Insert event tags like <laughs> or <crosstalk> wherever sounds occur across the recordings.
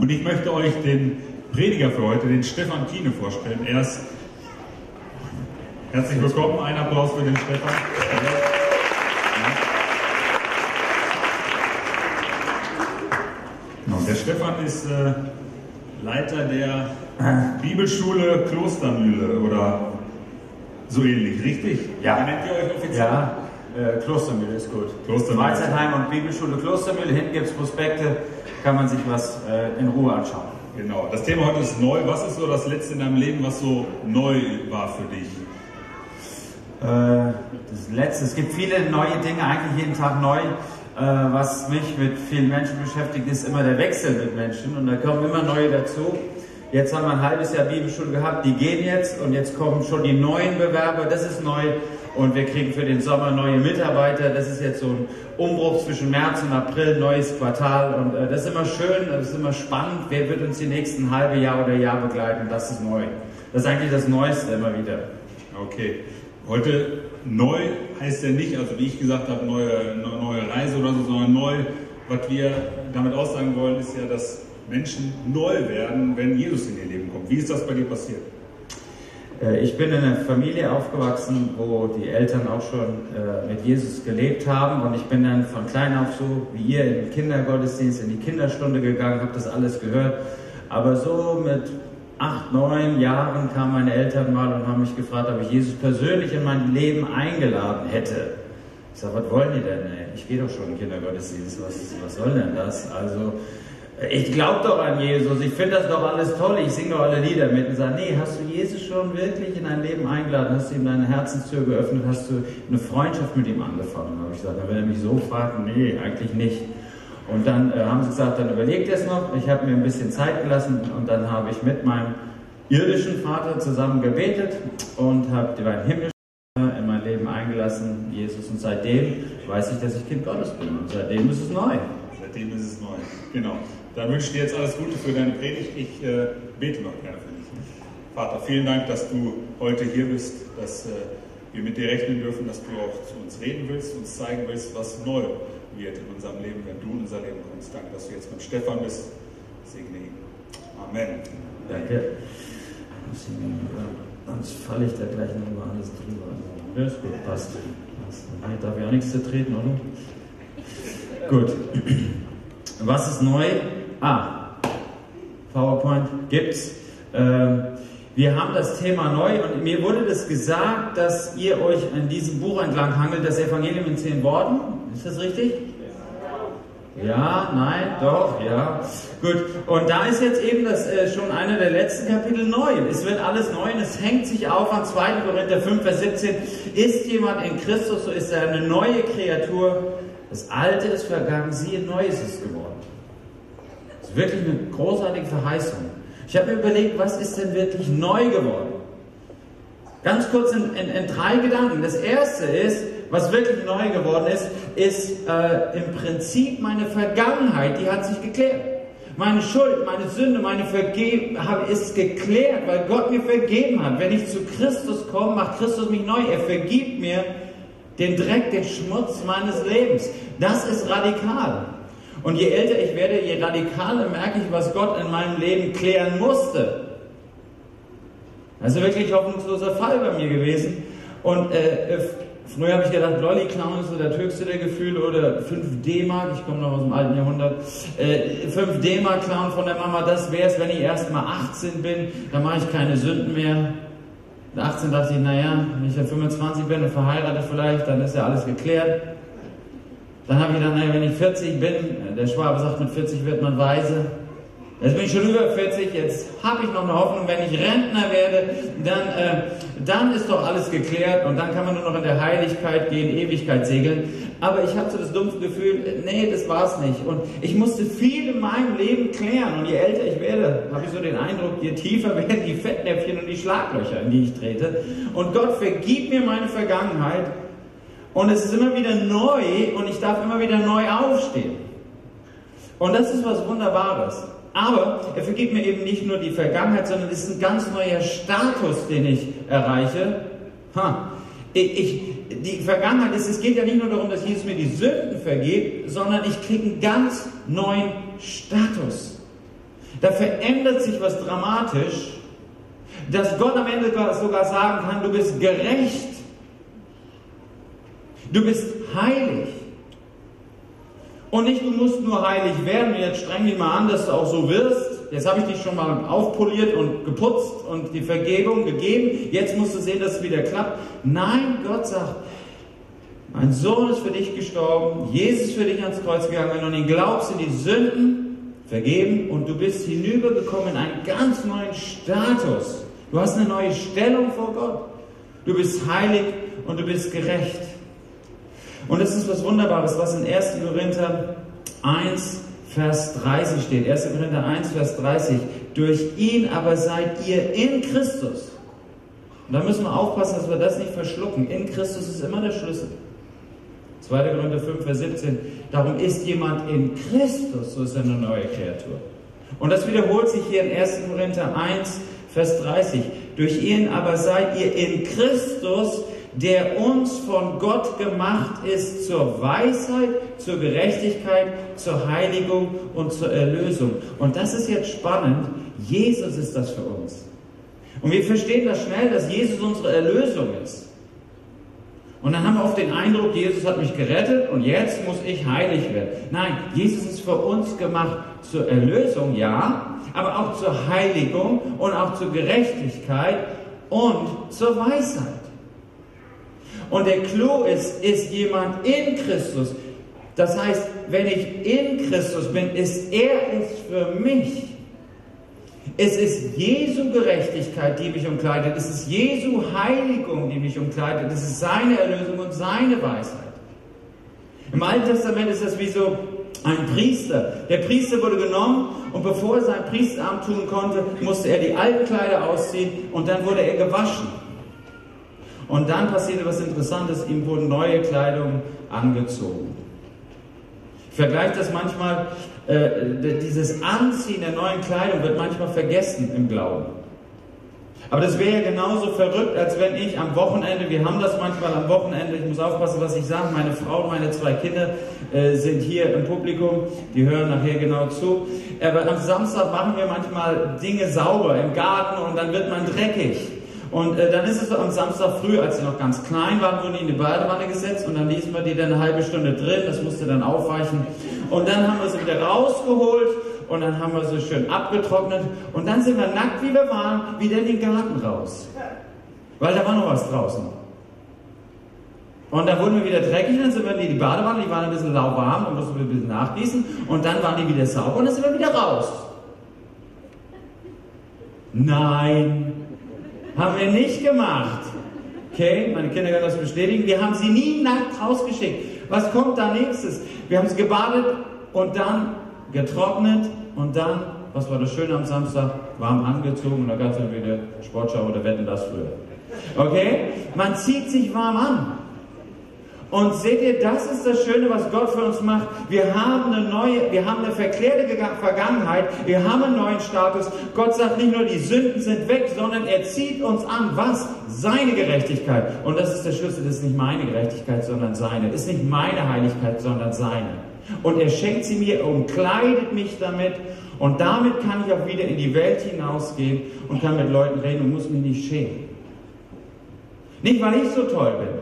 Und ich möchte euch den Prediger für heute, den Stefan Kiene, vorstellen. Er ist herzlich willkommen. Ein Applaus für den Stefan. Genau, der Stefan ist äh, Leiter der Bibelschule Klostermühle oder so ähnlich, richtig? Ja. Wie nennt ihr euch offiziell? Ja, äh, Klostermühle ist gut. Klostermühle. Freizeitheim und Bibelschule Klostermühle. Hinten gibt es Prospekte, kann man sich was äh, in Ruhe anschauen. Genau. Das Thema heute ist neu. Was ist so das Letzte in deinem Leben, was so neu war für dich? Äh, das letzte, es gibt viele neue Dinge, eigentlich jeden Tag neu. Äh, was mich mit vielen Menschen beschäftigt, ist immer der Wechsel mit Menschen und da kommen immer neue dazu. Jetzt haben wir ein halbes Jahr Bibelschule gehabt, die gehen jetzt und jetzt kommen schon die neuen Bewerber, das ist neu. Und wir kriegen für den Sommer neue Mitarbeiter. Das ist jetzt so ein Umbruch zwischen März und April, neues Quartal. Und äh, das ist immer schön, das ist immer spannend. Wer wird uns die nächsten halbe Jahr oder Jahr begleiten? Das ist neu. Das ist eigentlich das Neueste immer wieder. Okay. Heute neu heißt ja nicht, also wie ich gesagt habe, neue, neue Reise oder so, sondern neu. Was wir damit aussagen wollen, ist ja, dass Menschen neu werden, wenn Jesus in ihr Leben kommt. Wie ist das bei dir passiert? Äh, ich bin in einer Familie aufgewachsen, wo die Eltern auch schon äh, mit Jesus gelebt haben und ich bin dann von klein auf so wie ihr in den Kindergottesdienst, in die Kinderstunde gegangen, habe das alles gehört. Aber so mit acht, neun Jahren kamen meine Eltern mal und haben mich gefragt, ob ich Jesus persönlich in mein Leben eingeladen hätte. Ich sage, was wollen die denn? Ey? Ich gehe doch schon in den Kindergottesdienst, was, was soll denn das? Also ich glaube doch an Jesus, ich finde das doch alles toll, ich singe doch alle Lieder mit und sage, nee, hast du Jesus schon wirklich in dein Leben eingeladen? Hast du ihm deine Herzenstür geöffnet? Hast du eine Freundschaft mit ihm angefangen? Habe ich gesagt, wenn er mich so fragt, nee, eigentlich nicht. Und dann äh, haben sie gesagt, dann überlegt er es noch. Ich habe mir ein bisschen Zeit gelassen und dann habe ich mit meinem irdischen Vater zusammen gebetet und habe den himmlischen Vater in mein Leben eingelassen, Jesus. Und seitdem weiß ich, dass ich Kind Gottes bin. Und seitdem ist es neu. Seitdem ist es neu. Genau. Dann wünsche ich dir jetzt alles Gute für deine Predigt. Ich äh, bete noch gerne für dich. Vater, vielen Dank, dass du heute hier bist, dass äh, wir mit dir rechnen dürfen, dass du auch zu uns reden willst, uns zeigen willst, was neu wird in unserem Leben, wenn du in unser Leben kommst. Danke, dass du jetzt mit Stefan bist. Segne ihn. Amen. Danke. Sonst falle ich da gleich noch mal alles drüber. Ja, ist gut, passt. Hier darf ich auch nichts zertreten, oder? Gut. Was ist neu? Ah, PowerPoint gibt's. Ähm, wir haben das Thema neu und mir wurde das gesagt, dass ihr euch an diesem Buch entlang hangelt, das Evangelium in zehn Worten. Ist das richtig? Ja, nein, doch, ja. Gut, und da ist jetzt eben das äh, schon einer der letzten Kapitel neu. Es wird alles neu und es hängt sich auf an 2. Korinther 5, Vers 17. Ist jemand in Christus, so ist er eine neue Kreatur. Das Alte ist vergangen, siehe, Neues ist geworden. Ist wirklich eine großartige Verheißung. Ich habe mir überlegt, was ist denn wirklich neu geworden? Ganz kurz in, in, in drei Gedanken. Das erste ist, was wirklich neu geworden ist, ist äh, im Prinzip meine Vergangenheit, die hat sich geklärt. Meine Schuld, meine Sünde, meine Vergebung ist geklärt, weil Gott mir vergeben hat. Wenn ich zu Christus komme, macht Christus mich neu. Er vergibt mir den Dreck, den Schmutz meines Lebens. Das ist radikal. Und je älter ich werde, je radikaler merke ich, was Gott in meinem Leben klären musste. Also wirklich hoffnungsloser Fall bei mir gewesen. Und äh, früher habe ich gedacht, Lolli Clown ist so das höchste der Gefühle oder 5 D-Mark, ich komme noch aus dem alten Jahrhundert, äh, 5 D-Mark Clown von der Mama, das wäre es, wenn ich erst mal 18 bin, dann mache ich keine Sünden mehr. Mit 18 dachte ich, naja, wenn ich dann 25 bin und verheiratet vielleicht, dann ist ja alles geklärt. Dann habe ich gedacht, naja, wenn ich 40 bin, der Schwabe sagt, mit 40 wird man weise. Jetzt bin ich schon über 40, jetzt habe ich noch eine Hoffnung, wenn ich Rentner werde, dann, äh, dann ist doch alles geklärt und dann kann man nur noch in der Heiligkeit gehen, Ewigkeit segeln. Aber ich so das dumpfe Gefühl, nee, das war's nicht. Und ich musste viel in meinem Leben klären. Und je älter ich werde, habe ich so den Eindruck, je tiefer <laughs> werden die Fettnäpfchen und die Schlaglöcher, in die ich trete. Und Gott vergibt mir meine Vergangenheit. Und es ist immer wieder neu und ich darf immer wieder neu aufstehen. Und das ist was Wunderbares. Aber er vergibt mir eben nicht nur die Vergangenheit, sondern es ist ein ganz neuer Status, den ich erreiche. Ha. Ich, ich, die Vergangenheit ist, es geht ja nicht nur darum, dass Jesus mir die Sünden vergibt, sondern ich kriege einen ganz neuen Status. Da verändert sich was dramatisch, dass Gott am Ende sogar sagen kann, du bist gerecht. Du bist heilig. Und nicht, du musst nur heilig werden, jetzt streng dich mal an, dass du auch so wirst. Jetzt habe ich dich schon mal aufpoliert und geputzt und die Vergebung gegeben. Jetzt musst du sehen, dass es wieder klappt. Nein, Gott sagt, mein Sohn ist für dich gestorben, Jesus ist für dich ans Kreuz gegangen, wenn du an ihn glaubst, sind die Sünden vergeben und du bist hinübergekommen in einen ganz neuen Status. Du hast eine neue Stellung vor Gott. Du bist heilig und du bist gerecht. Und es ist was Wunderbares, was in 1. Korinther 1, Vers 30 steht. 1. Korinther 1, Vers 30. Durch ihn aber seid ihr in Christus. Und da müssen wir aufpassen, dass wir das nicht verschlucken. In Christus ist immer der Schlüssel. 2. Korinther 5, Vers 17. Darum ist jemand in Christus, so ist er eine neue Kreatur. Und das wiederholt sich hier in 1. Korinther 1, Vers 30. Durch ihn aber seid ihr in Christus, der uns von Gott gemacht ist zur Weisheit, zur Gerechtigkeit, zur Heiligung und zur Erlösung. Und das ist jetzt spannend. Jesus ist das für uns. Und wir verstehen das schnell, dass Jesus unsere Erlösung ist. Und dann haben wir oft den Eindruck, Jesus hat mich gerettet und jetzt muss ich heilig werden. Nein, Jesus ist für uns gemacht zur Erlösung, ja, aber auch zur Heiligung und auch zur Gerechtigkeit und zur Weisheit. Und der Clou ist, ist jemand in Christus. Das heißt, wenn ich in Christus bin, ist er es für mich. Es ist Jesu Gerechtigkeit, die mich umkleidet. Es ist Jesu Heiligung, die mich umkleidet. Es ist seine Erlösung und seine Weisheit. Im Alten Testament ist das wie so ein Priester. Der Priester wurde genommen und bevor er sein Priesteramt tun konnte, musste er die alten Kleider ausziehen und dann wurde er gewaschen. Und dann passierte was Interessantes, ihm wurden neue Kleidung angezogen. Ich vergleiche das manchmal, äh, dieses Anziehen der neuen Kleidung wird manchmal vergessen im Glauben. Aber das wäre ja genauso verrückt, als wenn ich am Wochenende, wir haben das manchmal am Wochenende, ich muss aufpassen, was ich sage, meine Frau und meine zwei Kinder äh, sind hier im Publikum, die hören nachher genau zu. Aber am Samstag machen wir manchmal Dinge sauber im Garten und dann wird man dreckig. Und äh, dann ist es am Samstag früh, als sie noch ganz klein waren, wurden die in die Badewanne gesetzt und dann ließen wir die dann eine halbe Stunde drin, das musste dann aufweichen. Und dann haben wir sie wieder rausgeholt und dann haben wir sie schön abgetrocknet und dann sind wir nackt, wie wir waren, wieder in den Garten raus. Weil da war noch was draußen. Und dann wurden wir wieder dreckig, dann sind wir in die Badewanne, die waren ein bisschen lauwarm und mussten wir ein bisschen nachgießen und dann waren die wieder sauber und dann sind wir wieder raus. Nein, haben wir nicht gemacht. Okay, meine Kinder können das bestätigen. Wir haben sie nie nackt rausgeschickt. Was kommt da nächstes? Wir haben sie gebadet und dann getrocknet und dann, was war das Schöne am Samstag, warm angezogen und da gab es dann wieder Sportschau oder Wetten das früher. Okay? Man zieht sich warm an. Und seht ihr, das ist das Schöne, was Gott für uns macht. Wir haben eine neue, wir haben eine verklärte Vergangenheit, wir haben einen neuen Status. Gott sagt nicht nur, die Sünden sind weg, sondern er zieht uns an. Was? Seine Gerechtigkeit. Und das ist der Schlüssel, das ist nicht meine Gerechtigkeit, sondern seine. Das ist nicht meine Heiligkeit, sondern seine. Und er schenkt sie mir, umkleidet mich damit. Und damit kann ich auch wieder in die Welt hinausgehen und kann mit Leuten reden und muss mich nicht schämen. Nicht, weil ich so toll bin,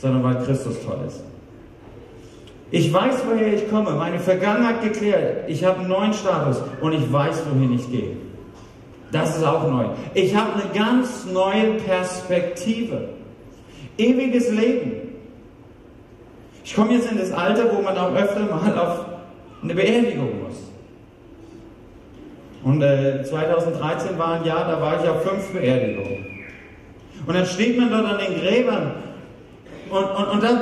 sondern weil Christus toll ist. Ich weiß, woher ich komme, meine Vergangenheit geklärt, ich habe einen neuen Status und ich weiß, wohin ich gehe. Das ist auch neu. Ich habe eine ganz neue Perspektive. Ewiges Leben. Ich komme jetzt in das Alter, wo man auch öfter mal auf eine Beerdigung muss. Und äh, 2013 war ein Jahr, da war ich auf fünf Beerdigungen. Und dann steht man dort an den Gräbern und, und, und da,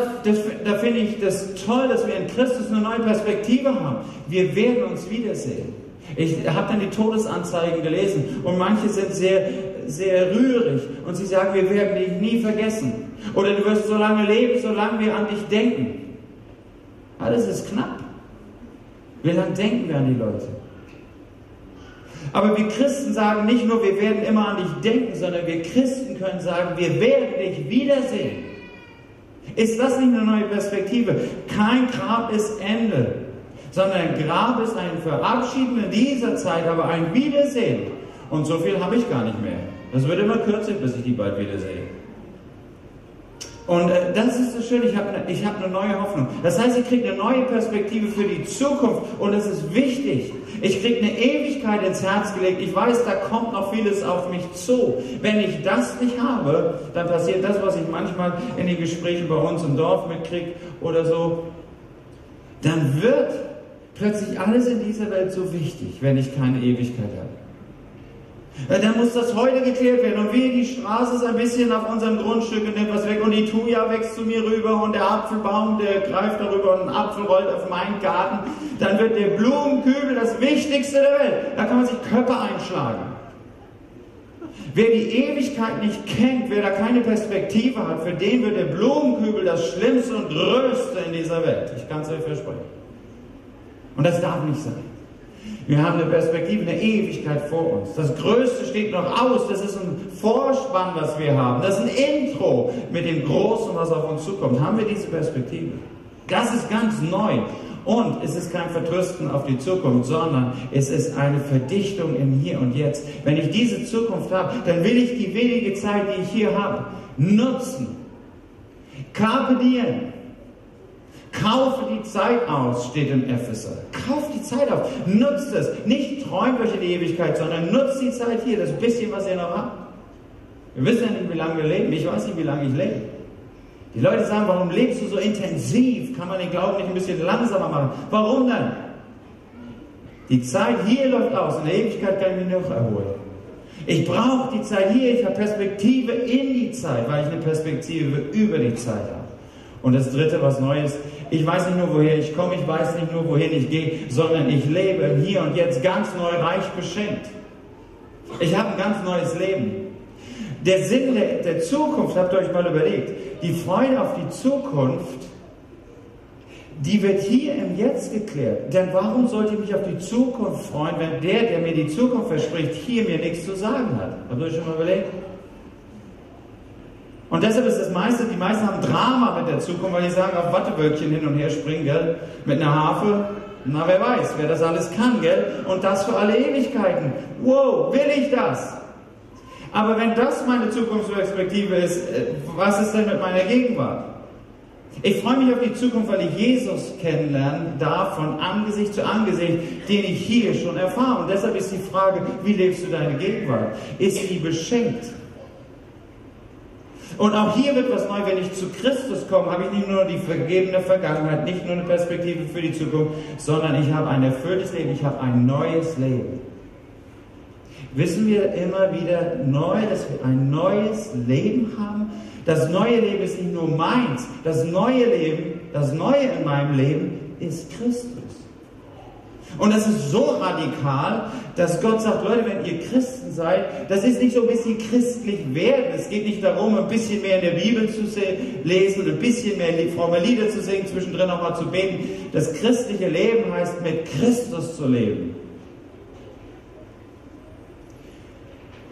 da finde ich das toll, dass wir in Christus eine neue Perspektive haben. Wir werden uns wiedersehen. Ich habe dann die Todesanzeigen gelesen und manche sind sehr, sehr rührig und sie sagen, wir werden dich nie vergessen. Oder du wirst so lange leben, solange wir an dich denken. Alles ist knapp. Wie lange denken wir an die Leute? Aber wir Christen sagen nicht nur, wir werden immer an dich denken, sondern wir Christen können sagen, wir werden dich wiedersehen. Ist das nicht eine neue Perspektive? Kein Grab ist Ende. sondern ein Grab ist ein Verabschieden in dieser Zeit, aber ein Wiedersehen. Und so viel habe ich gar nicht mehr. Das wird immer kürzer, bis ich die bald wiedersehe. Und äh, das ist das Schöne, ich habe eine, hab eine neue Hoffnung. Das heißt, ich kriege eine neue Perspektive für die Zukunft und das ist wichtig. Ich kriege eine Ewigkeit ins Herz gelegt. Ich weiß, da kommt noch vieles auf mich zu. Wenn ich das nicht habe, dann passiert das, was ich manchmal in den Gesprächen bei uns im Dorf mitkriege oder so. Dann wird plötzlich alles in dieser Welt so wichtig, wenn ich keine Ewigkeit habe. Dann muss das heute geklärt werden. Und wie die Straße ist ein bisschen auf unserem Grundstück und etwas weg und die Thuja wächst zu mir rüber und der Apfelbaum, der greift darüber und ein Apfel rollt auf meinen Garten. Dann wird der Blumenkübel das Wichtigste der Welt. Da kann man sich Köpfe einschlagen. Wer die Ewigkeit nicht kennt, wer da keine Perspektive hat, für den wird der Blumenkübel das Schlimmste und Größte in dieser Welt. Ich kann es euch versprechen. Und das darf nicht sein. Wir haben eine Perspektive, eine Ewigkeit vor uns. Das Größte steht noch aus. Das ist ein Vorspann, was wir haben. Das ist ein Intro mit dem Großen, was auf uns zukommt. Haben wir diese Perspektive? Das ist ganz neu. Und es ist kein Vertrösten auf die Zukunft, sondern es ist eine Verdichtung im Hier und Jetzt. Wenn ich diese Zukunft habe, dann will ich die wenige Zeit, die ich hier habe, nutzen. Carpe. Kaufe die Zeit aus, steht im Epheser. Kauft die Zeit auf. Nutzt es. Nicht träumt euch in die Ewigkeit, sondern nutzt die Zeit hier, das bisschen, was ihr noch habt. Wir wissen ja nicht, wie lange wir leben. Ich weiß nicht, wie lange ich lebe. Die Leute sagen, warum lebst du so intensiv? Kann man den Glauben nicht ein bisschen langsamer machen? Warum denn? Die Zeit hier läuft aus. In der Ewigkeit kann ich mich noch erholen. Ich brauche die Zeit hier. Ich habe Perspektive in die Zeit, weil ich eine Perspektive über die Zeit habe. Und das Dritte, was Neues, ich weiß nicht nur, woher ich komme, ich weiß nicht nur, wohin ich gehe, sondern ich lebe Hier und Jetzt ganz neu reich beschenkt. Ich habe ein ganz neues Leben. Der Sinn der, der Zukunft, habt ihr euch mal überlegt, die Freude auf die Zukunft, die wird hier im Jetzt geklärt. Denn warum sollte ich mich auf die Zukunft freuen, wenn der, der mir die Zukunft verspricht, hier mir nichts zu sagen hat? Habt ihr euch schon mal überlegt? Und deshalb ist das meiste, die meisten haben Drama mit der Zukunft, weil die sagen, auf Wattewölkchen hin und her springen, gell? Mit einer Harfe. Na, wer weiß, wer das alles kann, gell? Und das für alle Ewigkeiten. Wow, will ich das? Aber wenn das meine Zukunftsperspektive ist, äh, was ist denn mit meiner Gegenwart? Ich freue mich auf die Zukunft, weil ich Jesus kennenlernen darf von Angesicht zu Angesicht, den ich hier schon erfahre. Und deshalb ist die Frage, wie lebst du deine Gegenwart? Ist die beschenkt? Und auch hier wird was neu, wenn ich zu Christus komme, habe ich nicht nur die vergebene Vergangenheit, nicht nur eine Perspektive für die Zukunft, sondern ich habe ein erfülltes Leben, ich habe ein neues Leben. Wissen wir immer wieder neu, dass wir ein neues Leben haben? Das neue Leben ist nicht nur meins, das neue Leben, das Neue in meinem Leben ist Christus. Und das ist so radikal, dass Gott sagt, Leute, wenn ihr Christen seid, das ist nicht so ein bisschen christlich werden. Es geht nicht darum, ein bisschen mehr in der Bibel zu lesen und ein bisschen mehr fromme Lieder zu singen, zwischendrin auch mal zu beten. Das christliche Leben heißt, mit Christus zu leben.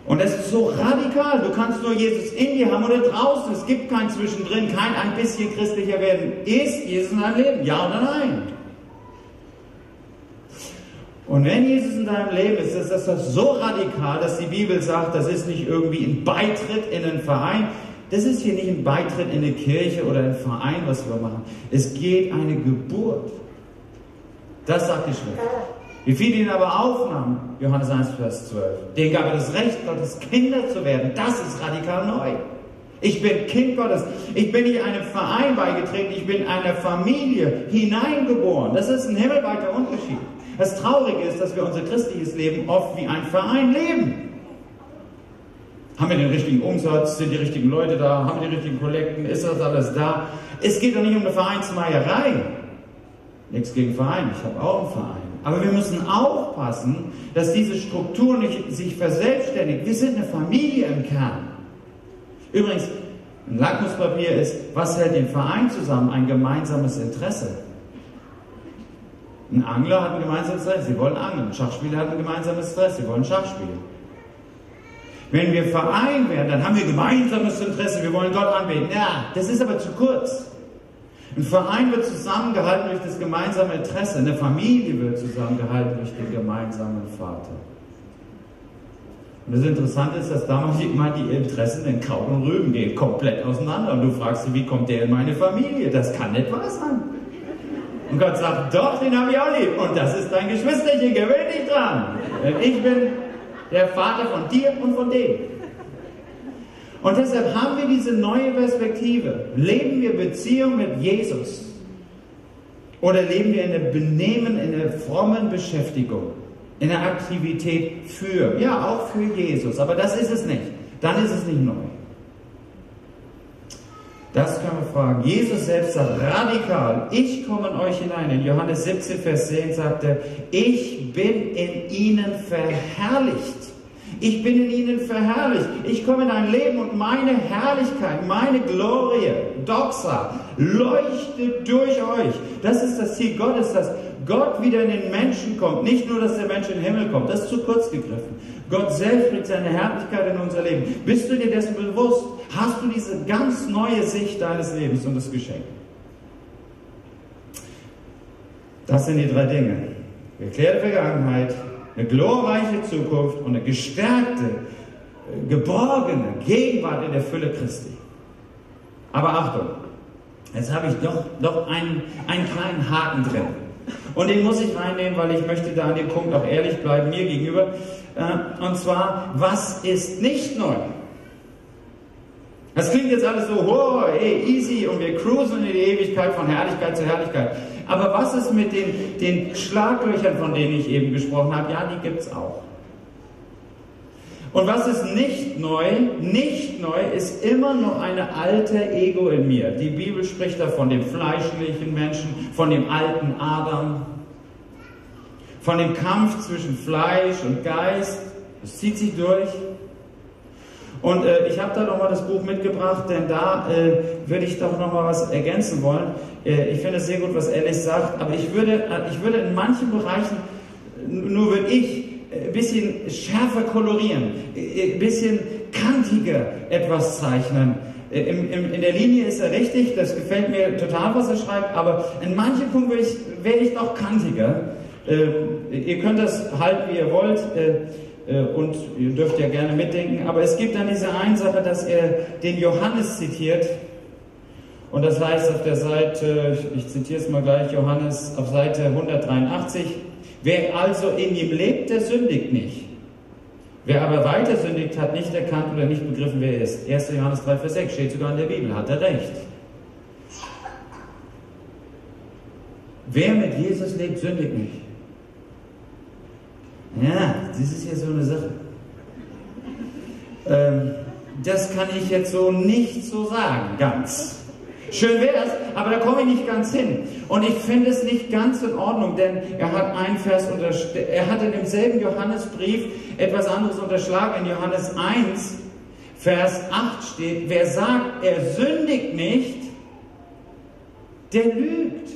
Und das ist so radikal. Du kannst nur Jesus in dir haben oder draußen. Es gibt kein Zwischendrin, kein ein bisschen christlicher werden. Ist Jesus in deinem Leben? Ja oder nein? Und wenn Jesus in deinem Leben ist, ist das so radikal, dass die Bibel sagt, das ist nicht irgendwie ein Beitritt in einen Verein. Das ist hier nicht ein Beitritt in eine Kirche oder ein Verein, was wir machen. Es geht eine Geburt. Das sagt die Schrift. Wie viele ihn aber aufnahmen, Johannes 1, Vers 12, denen gab er das Recht, Gottes Kinder zu werden. Das ist radikal neu. Ich bin Kind Gottes. Ich bin nicht einem Verein beigetreten, ich bin einer Familie hineingeboren. Das ist ein himmelweiter Unterschied. Das Traurige ist, dass wir unser christliches Leben oft wie ein Verein leben. Haben wir den richtigen Umsatz? Sind die richtigen Leute da? Haben wir die richtigen Kollekten? Ist das alles da? Es geht doch nicht um eine Vereinsmeierei. Nichts gegen Verein, ich habe auch einen Verein. Aber wir müssen aufpassen, dass diese Struktur nicht sich verselbstständigt. Wir sind eine Familie im Kern. Übrigens, ein Lackmuspapier ist, was hält den Verein zusammen? Ein gemeinsames Interesse. Ein Angler hat ein gemeinsames Interesse, sie wollen angeln. Ein Schachspieler hat ein gemeinsames Interesse, sie wollen Schach spielen. Wenn wir Verein werden, dann haben wir gemeinsames Interesse, wir wollen Gott anbeten. Ja, das ist aber zu kurz. Ein Verein wird zusammengehalten durch das gemeinsame Interesse. Eine Familie wird zusammengehalten durch den gemeinsamen Vater. Und das Interessante ist, dass damals immer die Interessen in Kraut und Rüben gehen komplett auseinander. Und du fragst dich, wie kommt der in meine Familie? Das kann nicht wahr sein. Und Gott sagt, doch, den habe ich auch lieb. Und das ist dein Geschwisterchen, gewöhn dich dran. Ich bin der Vater von dir und von dem. Und deshalb haben wir diese neue Perspektive. Leben wir Beziehung mit Jesus? Oder leben wir in der Benehmen, in der frommen Beschäftigung? In der Aktivität für, ja, auch für Jesus. Aber das ist es nicht. Dann ist es nicht neu. Das können wir fragen. Jesus selbst sagt radikal, ich komme in euch hinein. In Johannes 17, Vers 10 sagt er, ich bin in ihnen verherrlicht. Ich bin in ihnen verherrlicht. Ich komme in ein Leben und meine Herrlichkeit, meine Glorie, Doxa, leuchtet durch euch. Das ist das Ziel Gottes, dass Gott wieder in den Menschen kommt. Nicht nur, dass der Mensch in den Himmel kommt. Das ist zu kurz gegriffen. Gott selbst bringt seine Herrlichkeit in unser Leben. Bist du dir dessen bewusst? Hast du diese ganz neue Sicht deines Lebens und das Geschenk? Das sind die drei Dinge. Geklärte Vergangenheit, eine glorreiche Zukunft und eine gestärkte, geborgene Gegenwart in der Fülle Christi. Aber Achtung, jetzt habe ich doch, doch einen, einen kleinen Haken drin. Und den muss ich reinnehmen, weil ich möchte da an dem Punkt auch ehrlich bleiben mir gegenüber. Äh, und zwar, was ist nicht neu? Das klingt jetzt alles so, oh, ey, easy und wir cruisen in die Ewigkeit von Herrlichkeit zu Herrlichkeit. Aber was ist mit den, den Schlaglöchern, von denen ich eben gesprochen habe? Ja, die gibt es auch. Und was ist nicht neu? Nicht neu ist immer noch eine alte Ego in mir. Die Bibel spricht da von dem fleischlichen Menschen, von dem alten Adam, von dem Kampf zwischen Fleisch und Geist. Das zieht sich durch. Und äh, ich habe da nochmal das Buch mitgebracht, denn da äh, würde ich doch nochmal was ergänzen wollen. Äh, ich finde es sehr gut, was Alice sagt, aber ich würde, äh, ich würde in manchen Bereichen, nur würde ich, ein äh, bisschen schärfer kolorieren, ein äh, bisschen kantiger etwas zeichnen. In, in, in, der Linie ist er richtig, das gefällt mir total, was er schreibt, aber in manchen Punkten wäre ich, wär ich noch kantiger. Äh, ihr könnt das halten, wie ihr wollt. Äh, äh, und ihr dürft ja gerne mitdenken, aber es gibt dann diese eine Sache, dass er den Johannes zitiert. Und das heißt auf der Seite, ich zitiere es mal gleich, Johannes auf Seite 183, wer also in ihm lebt, der sündigt nicht. Wer aber weiter sündigt, hat nicht erkannt oder nicht begriffen, wer er ist. 1. Johannes 3, Vers 6 steht sogar in der Bibel, hat er recht. Wer mit Jesus lebt, sündigt nicht. Ja, das ist ja so eine Sache. Ähm, das kann ich jetzt so nicht so sagen, ganz. Schön wäre es, aber da komme ich nicht ganz hin. Und ich finde es nicht ganz in Ordnung, denn er hat einen Vers er hat in demselben Johannesbrief etwas anderes unterschlagen. In Johannes 1, Vers 8 steht, wer sagt, er sündigt nicht, der lügt.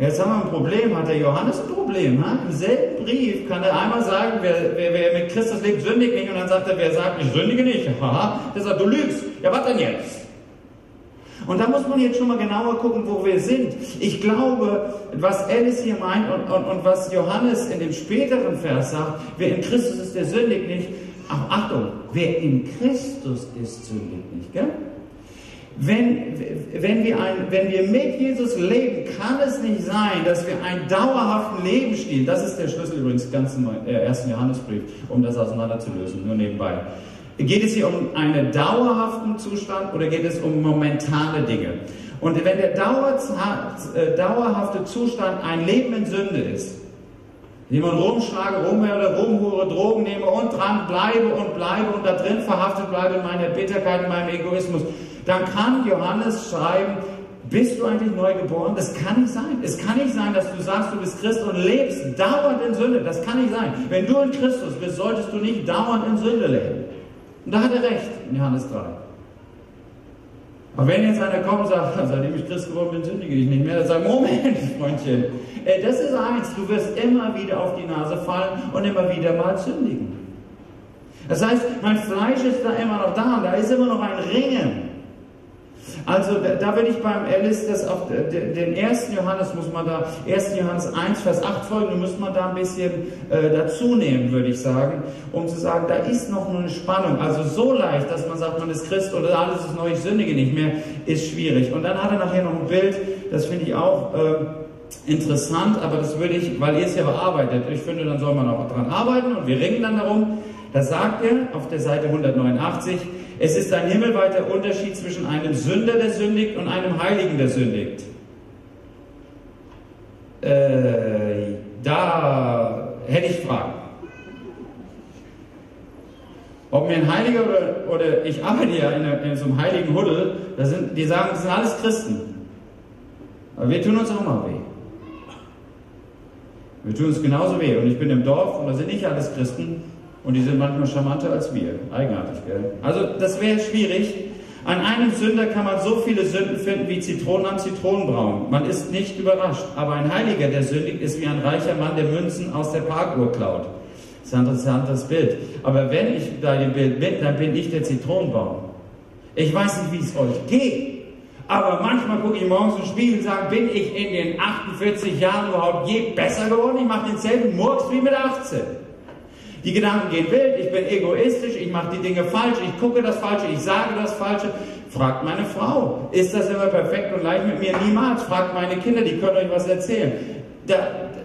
Jetzt haben wir ein Problem. Hat der Johannes ein Problem? Ne? Im selben Brief kann er einmal sagen, wer, wer, wer, mit Christus lebt, sündigt nicht. Und dann sagt er, wer sagt, ich sündige nicht. <laughs> Haha. Der sagt, du lügst. Ja, was denn jetzt? Und da muss man jetzt schon mal genauer gucken, wo wir sind. Ich glaube, was Alice hier meint und, und, und was Johannes in dem späteren Vers sagt, wer in Christus ist, der sündigt nicht. Ach, Achtung, wer in Christus ist, sündigt nicht. Gell? Wenn, wenn, wir ein, wenn wir mit Jesus leben, kann es nicht sein, dass wir einen dauerhaften Lebensstil, das ist der Schlüssel übrigens ganz im ersten Johannesbrief, um das auseinanderzulösen, nur nebenbei. Geht es hier um einen dauerhaften Zustand oder geht es um momentane Dinge? Und wenn der äh, dauerhafte Zustand ein Leben in Sünde ist, jemand rumschlage, rumhöre, rumhure, Drogen nehme und dran bleibe und bleibe und da drin verhaftet bleibe in meiner Bitterkeit, in meinem Egoismus, dann kann Johannes schreiben, bist du eigentlich neu geboren? Das kann nicht sein. Es kann nicht sein, dass du sagst, du bist Christ und lebst dauernd in Sünde. Das kann nicht sein. Wenn du in Christus bist, solltest du nicht dauernd in Sünde leben. Und da hat er recht in Johannes 3. Aber wenn jetzt einer kommt und sagt, <laughs> seitdem ich Christ geworden bin, sündige ich nicht mehr, dann sagt, Moment, <laughs> Freundchen, das ist eins, du wirst immer wieder auf die Nase fallen und immer wieder mal sündigen. Das heißt, mein Fleisch ist da immer noch da und da ist immer noch ein Ringen. Also da, da würde ich beim Alice das auf den ersten Johannes muss man da, 1. Johannes 1, Vers 8 folgen, muss man da ein bisschen äh, dazu nehmen, würde ich sagen, um zu sagen, da ist noch eine Spannung. Also so leicht, dass man sagt, man ist Christ oder alles ist neu, ich sündige nicht mehr, ist schwierig. Und dann hat er nachher noch ein Bild, das finde ich auch äh, interessant, aber das würde ich, weil ihr es ja bearbeitet, ich finde, dann soll man auch dran arbeiten und wir ringen dann darum. Da sagt er auf der Seite 189, es ist ein himmelweiter Unterschied zwischen einem Sünder, der sündigt, und einem Heiligen, der sündigt. Äh, da hätte ich Fragen. Ob mir ein Heiliger oder, oder ich arbeite ja in, in, so einem heiligen Huddel, da sind, die sagen, das sind alles Christen. Aber wir tun uns auch mal weh. Wir tun uns genauso weh. Und ich bin im Dorf und da sind nicht alles Christen. Und die sind manchmal charmanter als wir. Eigenartig, gell? Also das wäre schwierig. An einem Sünder kann man so viele Sünden finden wie Zitronen am Zitronenbraun. Man ist nicht überrascht. Aber ein Heiliger, der sündigt, ist wie ein reicher Mann, der Münzen aus der Parkuhr klaut. Das ist ein interessantes Bild. Aber wenn ich da im Bild bin, dann bin ich der Zitronenbaum. Ich weiß nicht, wie es euch geht. Aber manchmal gucke ich morgens im Spiegel und sage, bin ich in den 48 Jahren überhaupt je besser geworden? Ich mache denselben Murks wie mit 18. Die Gedanken gehen wild, ich bin egoistisch, ich mache die Dinge falsch, ich gucke das Falsche, ich sage das Falsche. Fragt meine Frau, ist das immer perfekt und leicht mit mir? Niemals. Fragt meine Kinder, die können euch was erzählen. Da,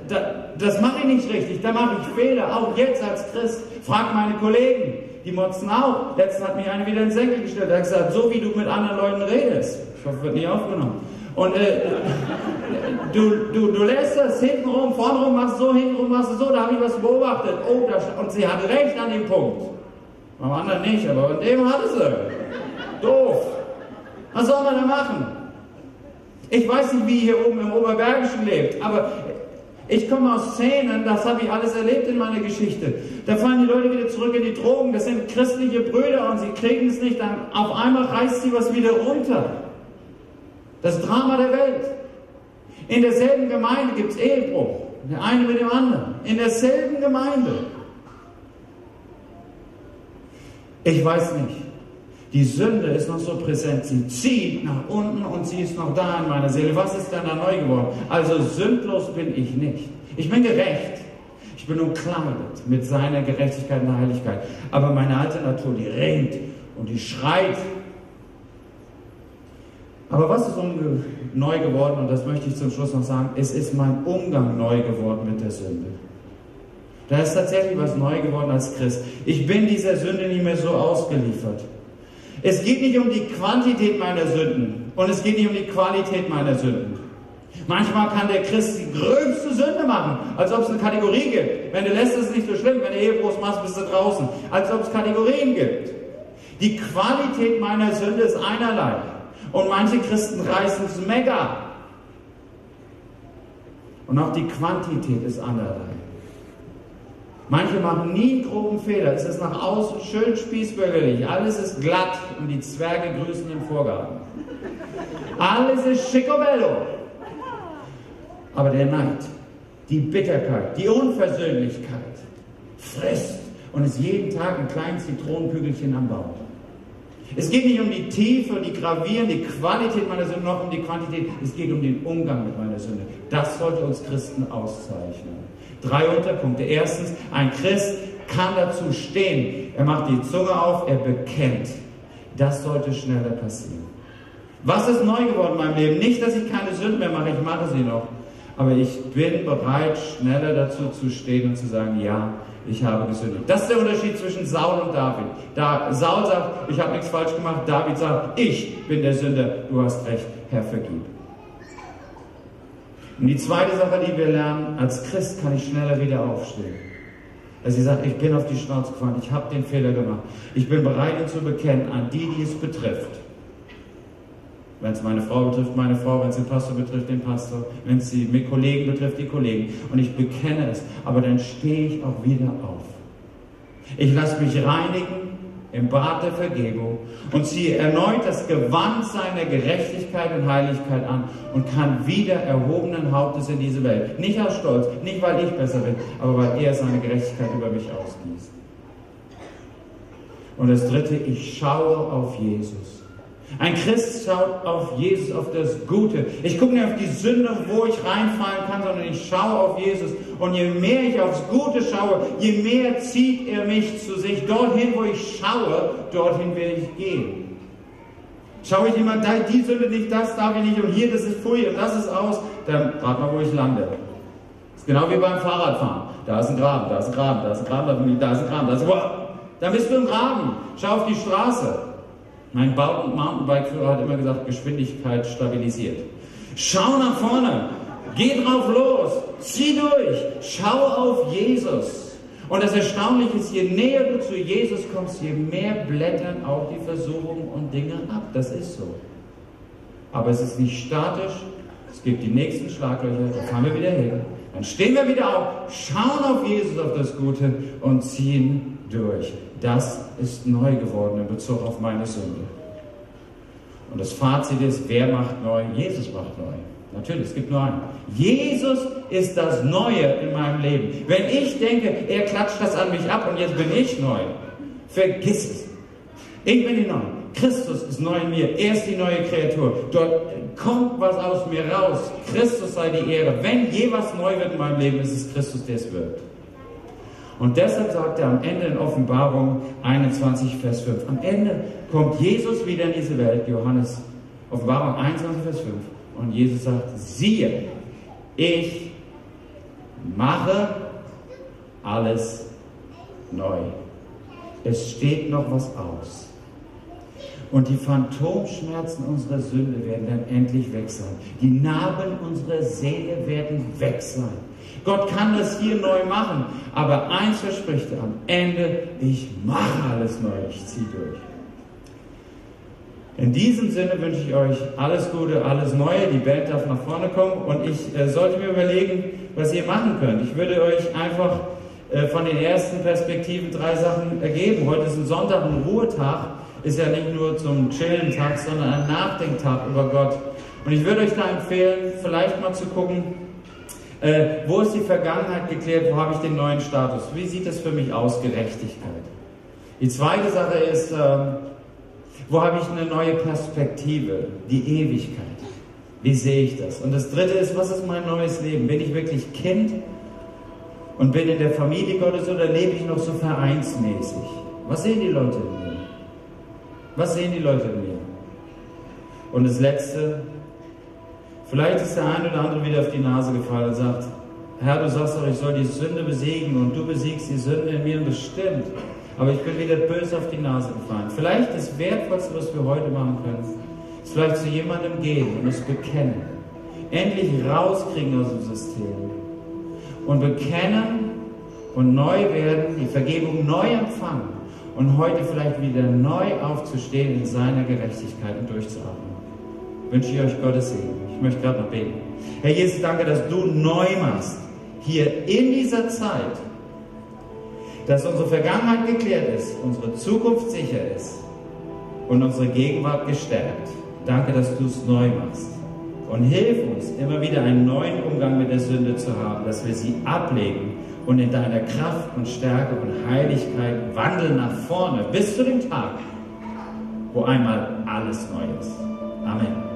da, das mache ich nicht richtig, da mache ich Fehler, auch jetzt als Christ. Fragt meine Kollegen, die motzen auch. Letztens hat mich einer wieder in den Senkel gestellt, er hat gesagt, so wie du mit anderen Leuten redest. Ich hoffe, wird nicht aufgenommen. Und äh, du, du, du lässt das hintenrum, vornrum machst so, hintenrum machst so, da habe ich was beobachtet. Oh, da, und sie hat recht an dem Punkt. Beim anderen nicht, aber bei dem hatte sie. Doof. Was soll man da machen? Ich weiß nicht, wie hier oben im Oberbergischen lebt, aber ich komme aus Szenen, das habe ich alles erlebt in meiner Geschichte. Da fallen die Leute wieder zurück in die Drogen, das sind christliche Brüder und sie kriegen es nicht, dann auf einmal reißt sie was wieder runter. Das Drama der Welt. In derselben Gemeinde gibt es Ehebruch. Der eine mit dem anderen. In derselben Gemeinde. Ich weiß nicht. Die Sünde ist noch so präsent. Sie zieht nach unten und sie ist noch da in meiner Seele. Was ist denn da neu geworden? Also sündlos bin ich nicht. Ich bin gerecht. Ich bin umkleidet mit seiner Gerechtigkeit und Heiligkeit. Aber meine alte Natur, die ringt und die schreit aber was ist neu geworden, und das möchte ich zum Schluss noch sagen, es ist mein Umgang neu geworden mit der Sünde. Da ist tatsächlich was neu geworden als Christ. Ich bin dieser Sünde nicht mehr so ausgeliefert. Es geht nicht um die Quantität meiner Sünden und es geht nicht um die Qualität meiner Sünden. Manchmal kann der Christ die gröbste Sünde machen, als ob es eine Kategorie gibt. Wenn du lässt, ist es nicht so schlimm. Wenn du Ehebruch machst, bist du draußen. Als ob es Kategorien gibt. Die Qualität meiner Sünde ist einerlei. Und manche Christen reißen es mega. Und auch die Quantität ist andererlei. Manche machen nie einen groben Fehler. Es ist nach außen schön spießbürgerlich. Alles ist glatt und die Zwerge grüßen im Vorgarten. Alles ist schicobello. Aber der Neid, die Bitterkeit, die Unversöhnlichkeit frisst und ist jeden Tag ein kleines Zitronenpügelchen am Baum. Es geht nicht um die Tiefe und die Gravierung, die Qualität meiner Sünde, noch um die Quantität. Es geht um den Umgang mit meiner Sünde. Das sollte uns Christen auszeichnen. Drei Unterpunkte. Erstens, ein Christ kann dazu stehen. Er macht die Zunge auf, er bekennt. Das sollte schneller passieren. Was ist neu geworden in meinem Leben? Nicht, dass ich keine Sünden mehr mache, ich mache sie noch. Aber ich bin bereit, schneller dazu zu stehen und zu sagen, ja, ich habe gesündigt. Das ist der Unterschied zwischen Saul und David. Da Saul sagt, ich habe nichts falsch gemacht, David sagt, ich bin der Sünder, du hast recht, Herr, vergib. Und die zweite Sache, die wir lernen, als Christ kann ich schneller wieder aufstehen. Also sie sagt, ich bin auf die Schnauze gefahren, ich habe den Fehler gemacht. Ich bin bereit, ihn zu bekennen an die, die es betrifft. Wenn es meine Frau betrifft, meine Frau, wenn es den Pastor betrifft, den Pastor, wenn es die Kollegen betrifft, die Kollegen. Und ich bekenne es, aber dann stehe ich auch wieder auf. Ich lasse mich reinigen im Bad der Vergebung und ziehe erneut das Gewand seiner Gerechtigkeit und Heiligkeit an und kann wieder erhobenen Hauptes in diese Welt. Nicht aus Stolz, nicht weil ich besser bin, aber weil er seine Gerechtigkeit über mich ausgießt. Und das dritte, ich schaue auf Jesus. Ein Christ schaut auf Jesus, auf das Gute. Ich gucke nicht auf die Sünde, wo ich reinfallen kann, sondern ich schaue auf Jesus. Und je mehr ich aufs Gute schaue, je mehr zieht er mich zu sich. Dorthin, wo ich schaue, dorthin werde ich gehen. Schaue ich immer, die Sünde nicht, das darf ich nicht und hier, das ist Pfui und das ist aus, dann rat mal, wo ich lande. Das ist genau wie beim Fahrradfahren. Da ist ein Graben, da ist ein Graben, da ist ein Graben, da ist ein Graben, da ist ein Graben. Dann bist du im Graben. Schau auf die Straße. Mein Mountainbike-Führer hat immer gesagt, Geschwindigkeit stabilisiert. Schau nach vorne. Geh drauf los. Zieh durch. Schau auf Jesus. Und das Erstaunliche ist, je näher du zu Jesus kommst, je mehr blättern auch die Versuchungen und Dinge ab. Das ist so. Aber es ist nicht statisch. Es gibt die nächsten Schlaglöcher, da fahren wir wieder hin. Dann stehen wir wieder auf, schauen auf Jesus, auf das Gute und ziehen durch. Das ist neu geworden in Bezug auf meine Sünde. Und das Fazit ist, wer macht neu? Jesus macht neu. Natürlich, es gibt nur einen. Jesus ist das Neue in meinem Leben. Wenn ich denke, er klatscht das an mich ab und jetzt bin ich neu, vergiss es. Ich bin die Neue. Christus ist neu in mir. Er ist die neue Kreatur. Dort kommt was aus mir raus. Christus sei die Ehre. Wenn je was neu wird in meinem Leben, ist es Christus, der es wird. Und deshalb sagt er am Ende in Offenbarung 21, Vers 5. Am Ende kommt Jesus wieder in diese Welt. Johannes, Offenbarung 21, Vers 5. Und Jesus sagt, siehe, ich mache alles neu. Es steht noch was aus. Und die Phantomschmerzen unserer Sünde werden dann endlich weg sein. Die Narben unserer Seele werden weg sein. Gott kann das hier neu machen, aber eins verspricht er am Ende, ich mache alles neu, ich ziehe durch. In diesem Sinne wünsche ich euch alles Gute, alles Neue. Die Band darf nach vorne kommen und ich äh, sollte mir überlegen, was ihr machen könnt. Ich würde euch einfach äh, von den ersten Perspektiven drei Sachen ergeben. Heute ist ein Sonntag, ein Ruhetag. Ist ja nicht nur zum Chillen-Tag, sondern ein Nachdenktag über Gott. Und ich würde euch da empfehlen, vielleicht mal zu gucken, äh, wo ist die Vergangenheit geklärt, wo habe ich den neuen Status? Wie sieht das für mich aus, Gerechtigkeit? Die zweite Sache ist, ähm, wo habe ich eine neue Perspektive? Die Ewigkeit. Wie sehe ich das? Und das dritte ist, was ist mein neues Leben? Bin ich wirklich Kind und bin in der Familie Gottes oder lebe ich noch so vereinsmäßig? Was sehen die Leute in mir? Was sehen die Leute in mir? Und das letzte, vielleicht ist der eine oder andere wieder auf die Nase gefallen und sagt, Herr, du sagst doch, ich soll die Sünde besiegen und du besiegst die Sünde in mir und das stimmt. Aber ich bin wieder böse auf die Nase gefallen. Vielleicht das Wertvollste, was wir heute machen können, ist vielleicht zu jemandem gehen und es bekennen. Endlich rauskriegen aus dem System. Und bekennen und neu werden, die Vergebung neu empfangen und heute vielleicht wieder neu aufzustehen in seiner Gerechtigkeit und durchzuatmen. Wünsche ich euch Gottes Segen. Ich möchte gerade noch beten. Herr Jesus, danke, dass du neu machst. Hier in dieser Zeit dass unsere Vergangenheit geklärt ist, unsere Zukunft sicher ist und unsere Gegenwart gestärkt. Danke, dass du es neu machst. Und hilf uns, immer wieder einen neuen Umgang mit der Sünde zu haben, dass wir sie ablegen und in deiner Kraft und Stärke und Heiligkeit wandeln nach vorne bis zu dem Tag, wo einmal alles neu ist. Amen.